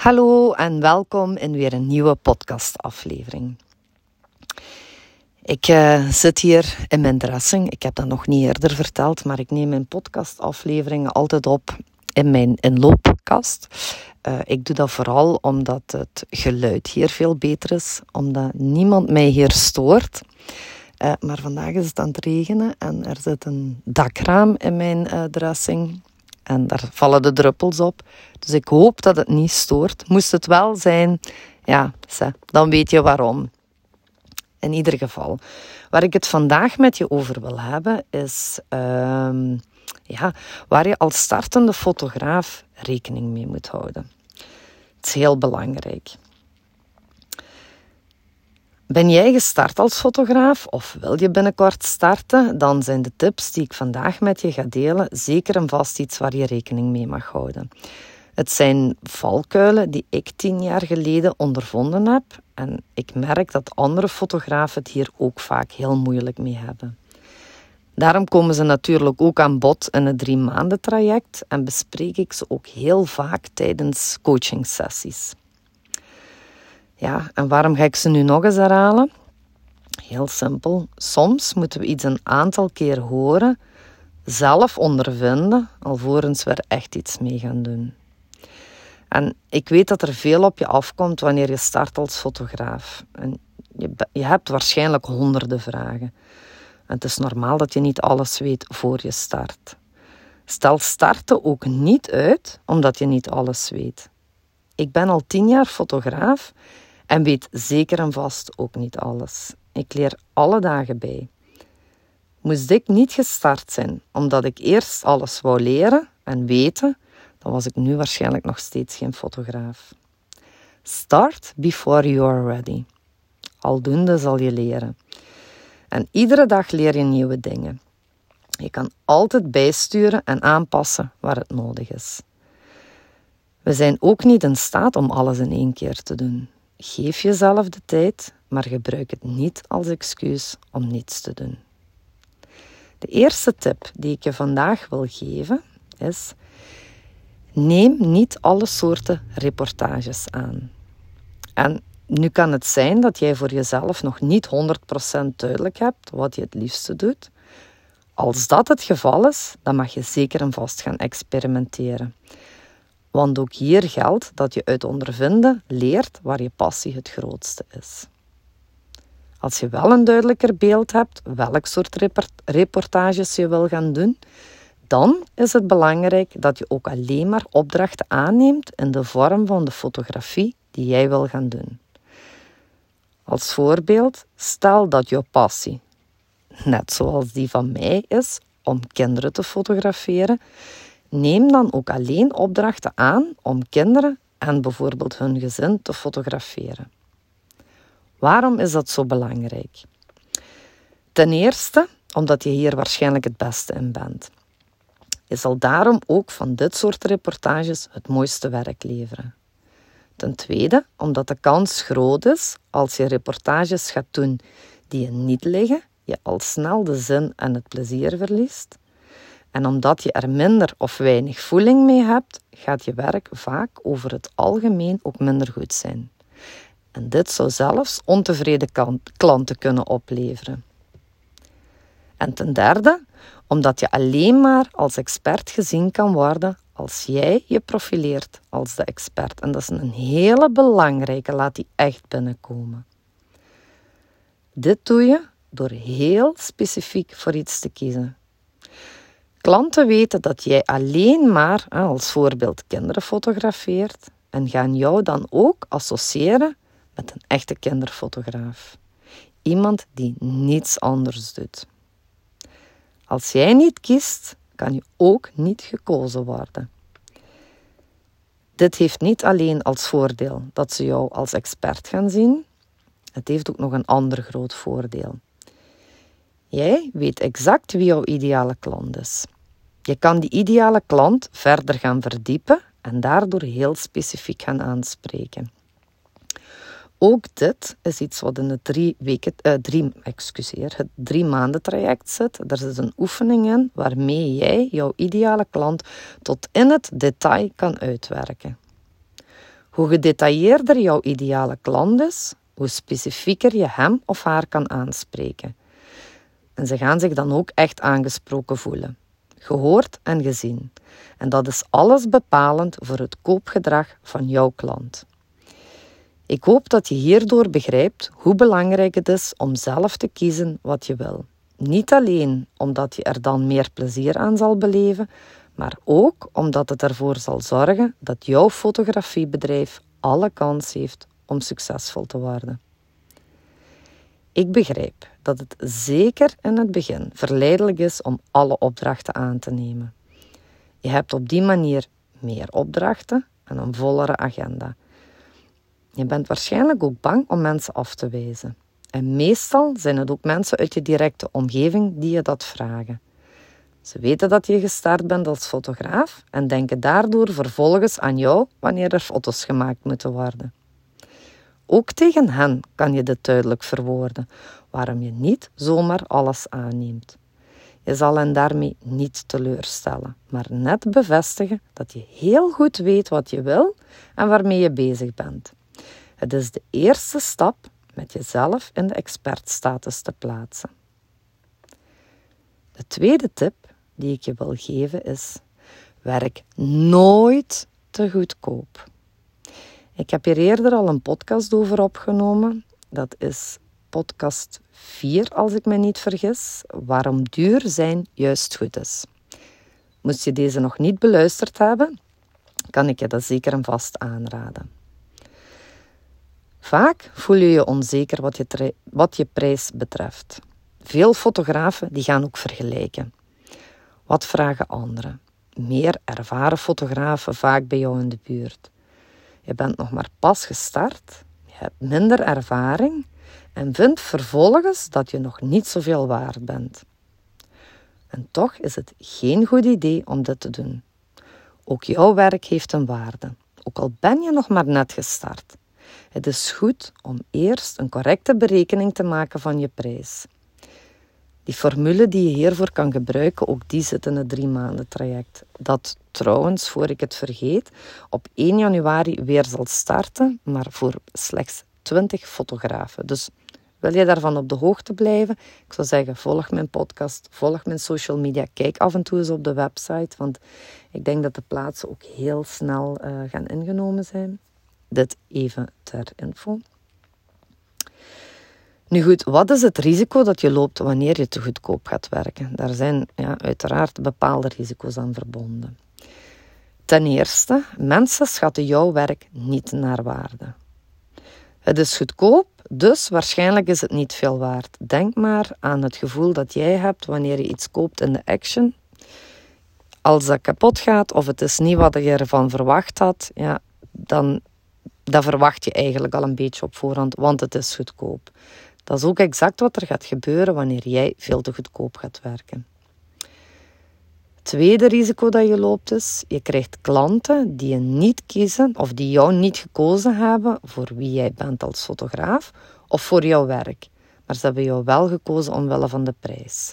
Hallo en welkom in weer een nieuwe podcastaflevering. Ik uh, zit hier in mijn dressing. Ik heb dat nog niet eerder verteld, maar ik neem mijn podcastafleveringen altijd op in mijn inloopkast. Uh, ik doe dat vooral omdat het geluid hier veel beter is, omdat niemand mij hier stoort. Uh, maar vandaag is het aan het regenen en er zit een dakraam in mijn dressing. En daar vallen de druppels op. Dus ik hoop dat het niet stoort. Moest het wel zijn, ja, dan weet je waarom. In ieder geval. Waar ik het vandaag met je over wil hebben, is uh, ja, waar je als startende fotograaf rekening mee moet houden. Het is heel belangrijk. Ben jij gestart als fotograaf of wil je binnenkort starten? Dan zijn de tips die ik vandaag met je ga delen zeker en vast iets waar je rekening mee mag houden. Het zijn valkuilen die ik tien jaar geleden ondervonden heb en ik merk dat andere fotografen het hier ook vaak heel moeilijk mee hebben. Daarom komen ze natuurlijk ook aan bod in het drie maanden traject en bespreek ik ze ook heel vaak tijdens coaching sessies. Ja, en waarom ga ik ze nu nog eens herhalen? Heel simpel. Soms moeten we iets een aantal keer horen, zelf ondervinden, alvorens we er echt iets mee gaan doen. En ik weet dat er veel op je afkomt wanneer je start als fotograaf. En je, je hebt waarschijnlijk honderden vragen. En het is normaal dat je niet alles weet voor je start. Stel starten ook niet uit omdat je niet alles weet. Ik ben al tien jaar fotograaf en weet zeker en vast ook niet alles. Ik leer alle dagen bij. Moest ik niet gestart zijn omdat ik eerst alles wou leren en weten, dan was ik nu waarschijnlijk nog steeds geen fotograaf. Start before you are ready. Aldoende zal je leren. En iedere dag leer je nieuwe dingen. Je kan altijd bijsturen en aanpassen waar het nodig is. We zijn ook niet in staat om alles in één keer te doen. Geef jezelf de tijd, maar gebruik het niet als excuus om niets te doen. De eerste tip die ik je vandaag wil geven is: neem niet alle soorten reportages aan. En nu kan het zijn dat jij voor jezelf nog niet 100% duidelijk hebt wat je het liefste doet. Als dat het geval is, dan mag je zeker en vast gaan experimenteren. Want ook hier geldt dat je uit ondervinden leert waar je passie het grootste is. Als je wel een duidelijker beeld hebt welk soort reportages je wil gaan doen, dan is het belangrijk dat je ook alleen maar opdrachten aanneemt in de vorm van de fotografie die jij wil gaan doen. Als voorbeeld, stel dat je passie, net zoals die van mij is, om kinderen te fotograferen, Neem dan ook alleen opdrachten aan om kinderen en bijvoorbeeld hun gezin te fotograferen. Waarom is dat zo belangrijk? Ten eerste omdat je hier waarschijnlijk het beste in bent. Je zal daarom ook van dit soort reportages het mooiste werk leveren. Ten tweede omdat de kans groot is als je reportages gaat doen die je niet liggen, je al snel de zin en het plezier verliest. En omdat je er minder of weinig voeling mee hebt, gaat je werk vaak over het algemeen ook minder goed zijn. En dit zou zelfs ontevreden klanten kunnen opleveren. En ten derde, omdat je alleen maar als expert gezien kan worden als jij je profileert als de expert. En dat is een hele belangrijke, laat die echt binnenkomen. Dit doe je door heel specifiek voor iets te kiezen. Klanten weten dat jij alleen maar, als voorbeeld, kinderen fotografeert en gaan jou dan ook associëren met een echte kinderfotograaf. Iemand die niets anders doet. Als jij niet kiest, kan je ook niet gekozen worden. Dit heeft niet alleen als voordeel dat ze jou als expert gaan zien, het heeft ook nog een ander groot voordeel. Jij weet exact wie jouw ideale klant is. Je kan die ideale klant verder gaan verdiepen en daardoor heel specifiek gaan aanspreken. Ook dit is iets wat in het drie, weken, uh, drie, excuseer, het drie maanden traject zit. Er zit een oefening in waarmee jij jouw ideale klant tot in het detail kan uitwerken. Hoe gedetailleerder jouw ideale klant is, hoe specifieker je hem of haar kan aanspreken. En ze gaan zich dan ook echt aangesproken voelen, gehoord en gezien. En dat is alles bepalend voor het koopgedrag van jouw klant. Ik hoop dat je hierdoor begrijpt hoe belangrijk het is om zelf te kiezen wat je wil. Niet alleen omdat je er dan meer plezier aan zal beleven, maar ook omdat het ervoor zal zorgen dat jouw fotografiebedrijf alle kans heeft om succesvol te worden. Ik begrijp dat het zeker in het begin verleidelijk is om alle opdrachten aan te nemen. Je hebt op die manier meer opdrachten en een vollere agenda. Je bent waarschijnlijk ook bang om mensen af te wijzen. En meestal zijn het ook mensen uit je directe omgeving die je dat vragen. Ze weten dat je gestart bent als fotograaf en denken daardoor vervolgens aan jou wanneer er foto's gemaakt moeten worden. Ook tegen hen kan je dit duidelijk verwoorden, waarom je niet zomaar alles aanneemt. Je zal hen daarmee niet teleurstellen, maar net bevestigen dat je heel goed weet wat je wil en waarmee je bezig bent. Het is de eerste stap met jezelf in de expertstatus te plaatsen. De tweede tip die ik je wil geven is: werk nooit te goedkoop. Ik heb hier eerder al een podcast over opgenomen. Dat is podcast 4, als ik me niet vergis, waarom duur zijn juist goed is. Moest je deze nog niet beluisterd hebben, kan ik je dat zeker en vast aanraden. Vaak voel je je onzeker wat je, wat je prijs betreft. Veel fotografen die gaan ook vergelijken. Wat vragen anderen? Meer ervaren fotografen vaak bij jou in de buurt. Je bent nog maar pas gestart, je hebt minder ervaring en vindt vervolgens dat je nog niet zoveel waard bent. En toch is het geen goed idee om dit te doen. Ook jouw werk heeft een waarde, ook al ben je nog maar net gestart. Het is goed om eerst een correcte berekening te maken van je prijs. Die formule die je hiervoor kan gebruiken, ook die zit in het drie maanden traject. Dat trouwens, voor ik het vergeet, op 1 januari weer zal starten, maar voor slechts 20 fotografen. Dus wil je daarvan op de hoogte blijven? Ik zou zeggen, volg mijn podcast, volg mijn social media, kijk af en toe eens op de website, want ik denk dat de plaatsen ook heel snel uh, gaan ingenomen zijn. Dit even ter info. Nu goed, wat is het risico dat je loopt wanneer je te goedkoop gaat werken? Daar zijn ja, uiteraard bepaalde risico's aan verbonden. Ten eerste, mensen schatten jouw werk niet naar waarde. Het is goedkoop, dus waarschijnlijk is het niet veel waard. Denk maar aan het gevoel dat jij hebt wanneer je iets koopt in de action. Als dat kapot gaat of het is niet wat je ervan verwacht had, ja, dan dat verwacht je eigenlijk al een beetje op voorhand, want het is goedkoop. Dat is ook exact wat er gaat gebeuren wanneer jij veel te goedkoop gaat werken. Tweede risico dat je loopt is, je krijgt klanten die je niet kiezen of die jou niet gekozen hebben voor wie jij bent als fotograaf of voor jouw werk, maar ze hebben jou wel gekozen omwille van de prijs.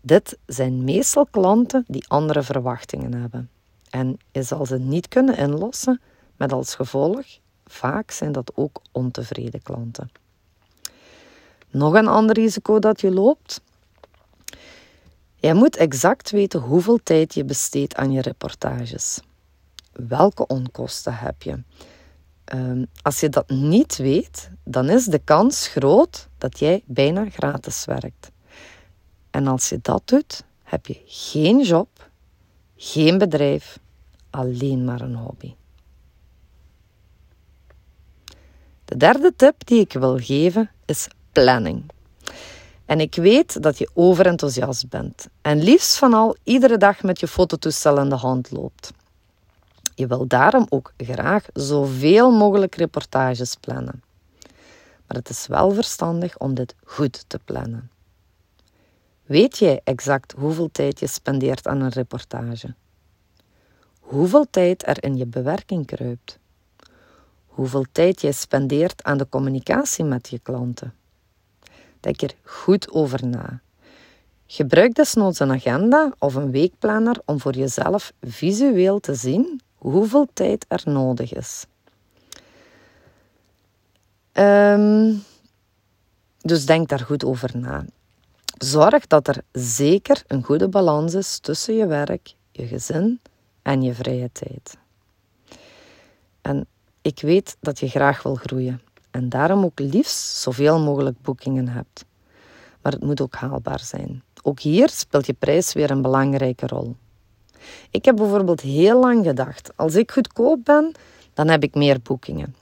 Dit zijn meestal klanten die andere verwachtingen hebben en je zal ze niet kunnen inlossen met als gevolg, vaak zijn dat ook ontevreden klanten. Nog een ander risico dat je loopt. Jij moet exact weten hoeveel tijd je besteedt aan je reportages. Welke onkosten heb je? Ehm, als je dat niet weet, dan is de kans groot dat jij bijna gratis werkt. En als je dat doet, heb je geen job, geen bedrijf, alleen maar een hobby. De derde tip die ik wil geven is planning. En ik weet dat je overenthousiast bent en liefst van al iedere dag met je fototoestel in de hand loopt. Je wil daarom ook graag zoveel mogelijk reportages plannen. Maar het is wel verstandig om dit goed te plannen. Weet jij exact hoeveel tijd je spendeert aan een reportage? Hoeveel tijd er in je bewerking kruipt? hoeveel tijd jij spendeert aan de communicatie met je klanten. Denk er goed over na. Gebruik desnoods een agenda of een weekplanner om voor jezelf visueel te zien hoeveel tijd er nodig is. Ehm, dus denk daar goed over na. Zorg dat er zeker een goede balans is tussen je werk, je gezin en je vrije tijd. En ik weet dat je graag wil groeien en daarom ook liefst zoveel mogelijk boekingen hebt. Maar het moet ook haalbaar zijn. Ook hier speelt je prijs weer een belangrijke rol. Ik heb bijvoorbeeld heel lang gedacht: als ik goedkoop ben, dan heb ik meer boekingen.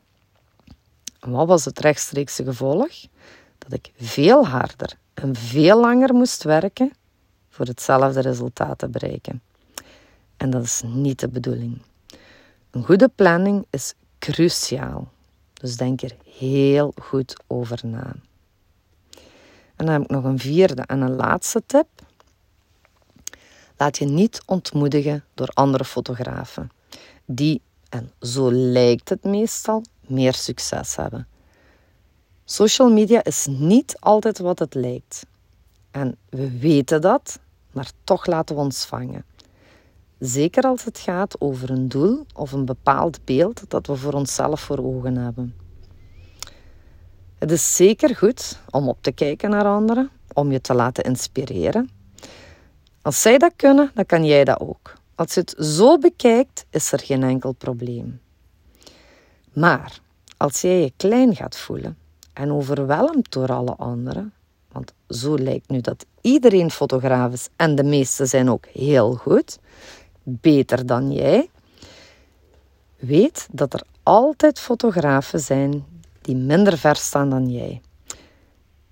wat was het rechtstreekse gevolg? Dat ik veel harder en veel langer moest werken voor hetzelfde resultaat te bereiken. En dat is niet de bedoeling. Een goede planning is cruciaal. Dus denk er heel goed over na. En dan heb ik nog een vierde en een laatste tip. Laat je niet ontmoedigen door andere fotografen die, en zo lijkt het meestal, meer succes hebben. Social media is niet altijd wat het lijkt. En we weten dat, maar toch laten we ons vangen. Zeker als het gaat over een doel of een bepaald beeld dat we voor onszelf voor ogen hebben. Het is zeker goed om op te kijken naar anderen, om je te laten inspireren. Als zij dat kunnen, dan kan jij dat ook. Als je het zo bekijkt, is er geen enkel probleem. Maar als jij je klein gaat voelen en overweldigd door alle anderen, want zo lijkt nu dat iedereen fotograaf is en de meeste zijn ook heel goed, beter dan jij, weet dat er altijd fotografen zijn die minder ver staan dan jij.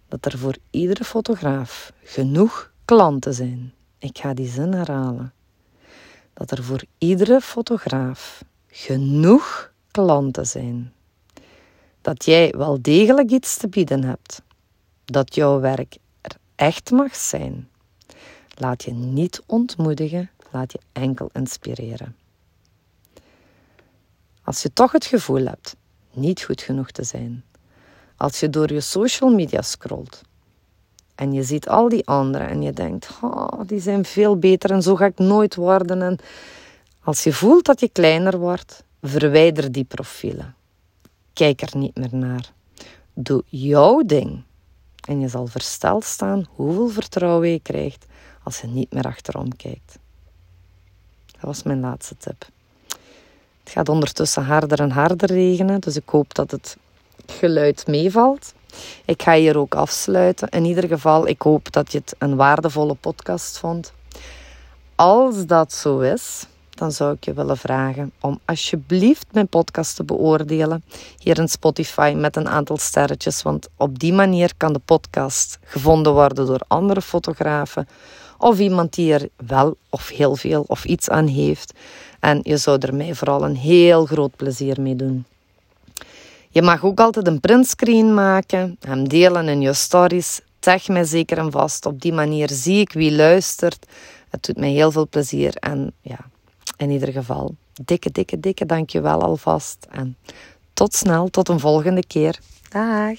Dat er voor iedere fotograaf genoeg klanten zijn. Ik ga die zin herhalen. Dat er voor iedere fotograaf genoeg klanten zijn. Dat jij wel degelijk iets te bieden hebt. Dat jouw werk er echt mag zijn. Laat je niet ontmoedigen, laat je enkel inspireren. Als je toch het gevoel hebt niet goed genoeg te zijn. Als je door je social media scrolt en je ziet al die anderen en je denkt, oh, die zijn veel beter en zo ga ik nooit worden. En als je voelt dat je kleiner wordt, verwijder die profielen. Kijk er niet meer naar. Doe jouw ding. En je zal versteld staan hoeveel vertrouwen je krijgt als je niet meer achterom kijkt. Dat was mijn laatste tip. Het gaat ondertussen harder en harder regenen, dus ik hoop dat het geluid meevalt. Ik ga hier ook afsluiten. In ieder geval, ik hoop dat je het een waardevolle podcast vond. Als dat zo is, dan zou ik je willen vragen om alsjeblieft mijn podcast te beoordelen hier in Spotify met een aantal sterretjes, want op die manier kan de podcast gevonden worden door andere fotografen of iemand die er wel of heel veel of iets aan heeft. En je zou er mij vooral een heel groot plezier mee doen. Je mag ook altijd een printscreen maken, hem delen in je stories. Tag mij zeker en vast. Op die manier zie ik wie luistert. Het doet mij heel veel plezier. En ja, in ieder geval, dikke, dikke, dikke dankjewel alvast. En tot snel, tot een volgende keer. Dag!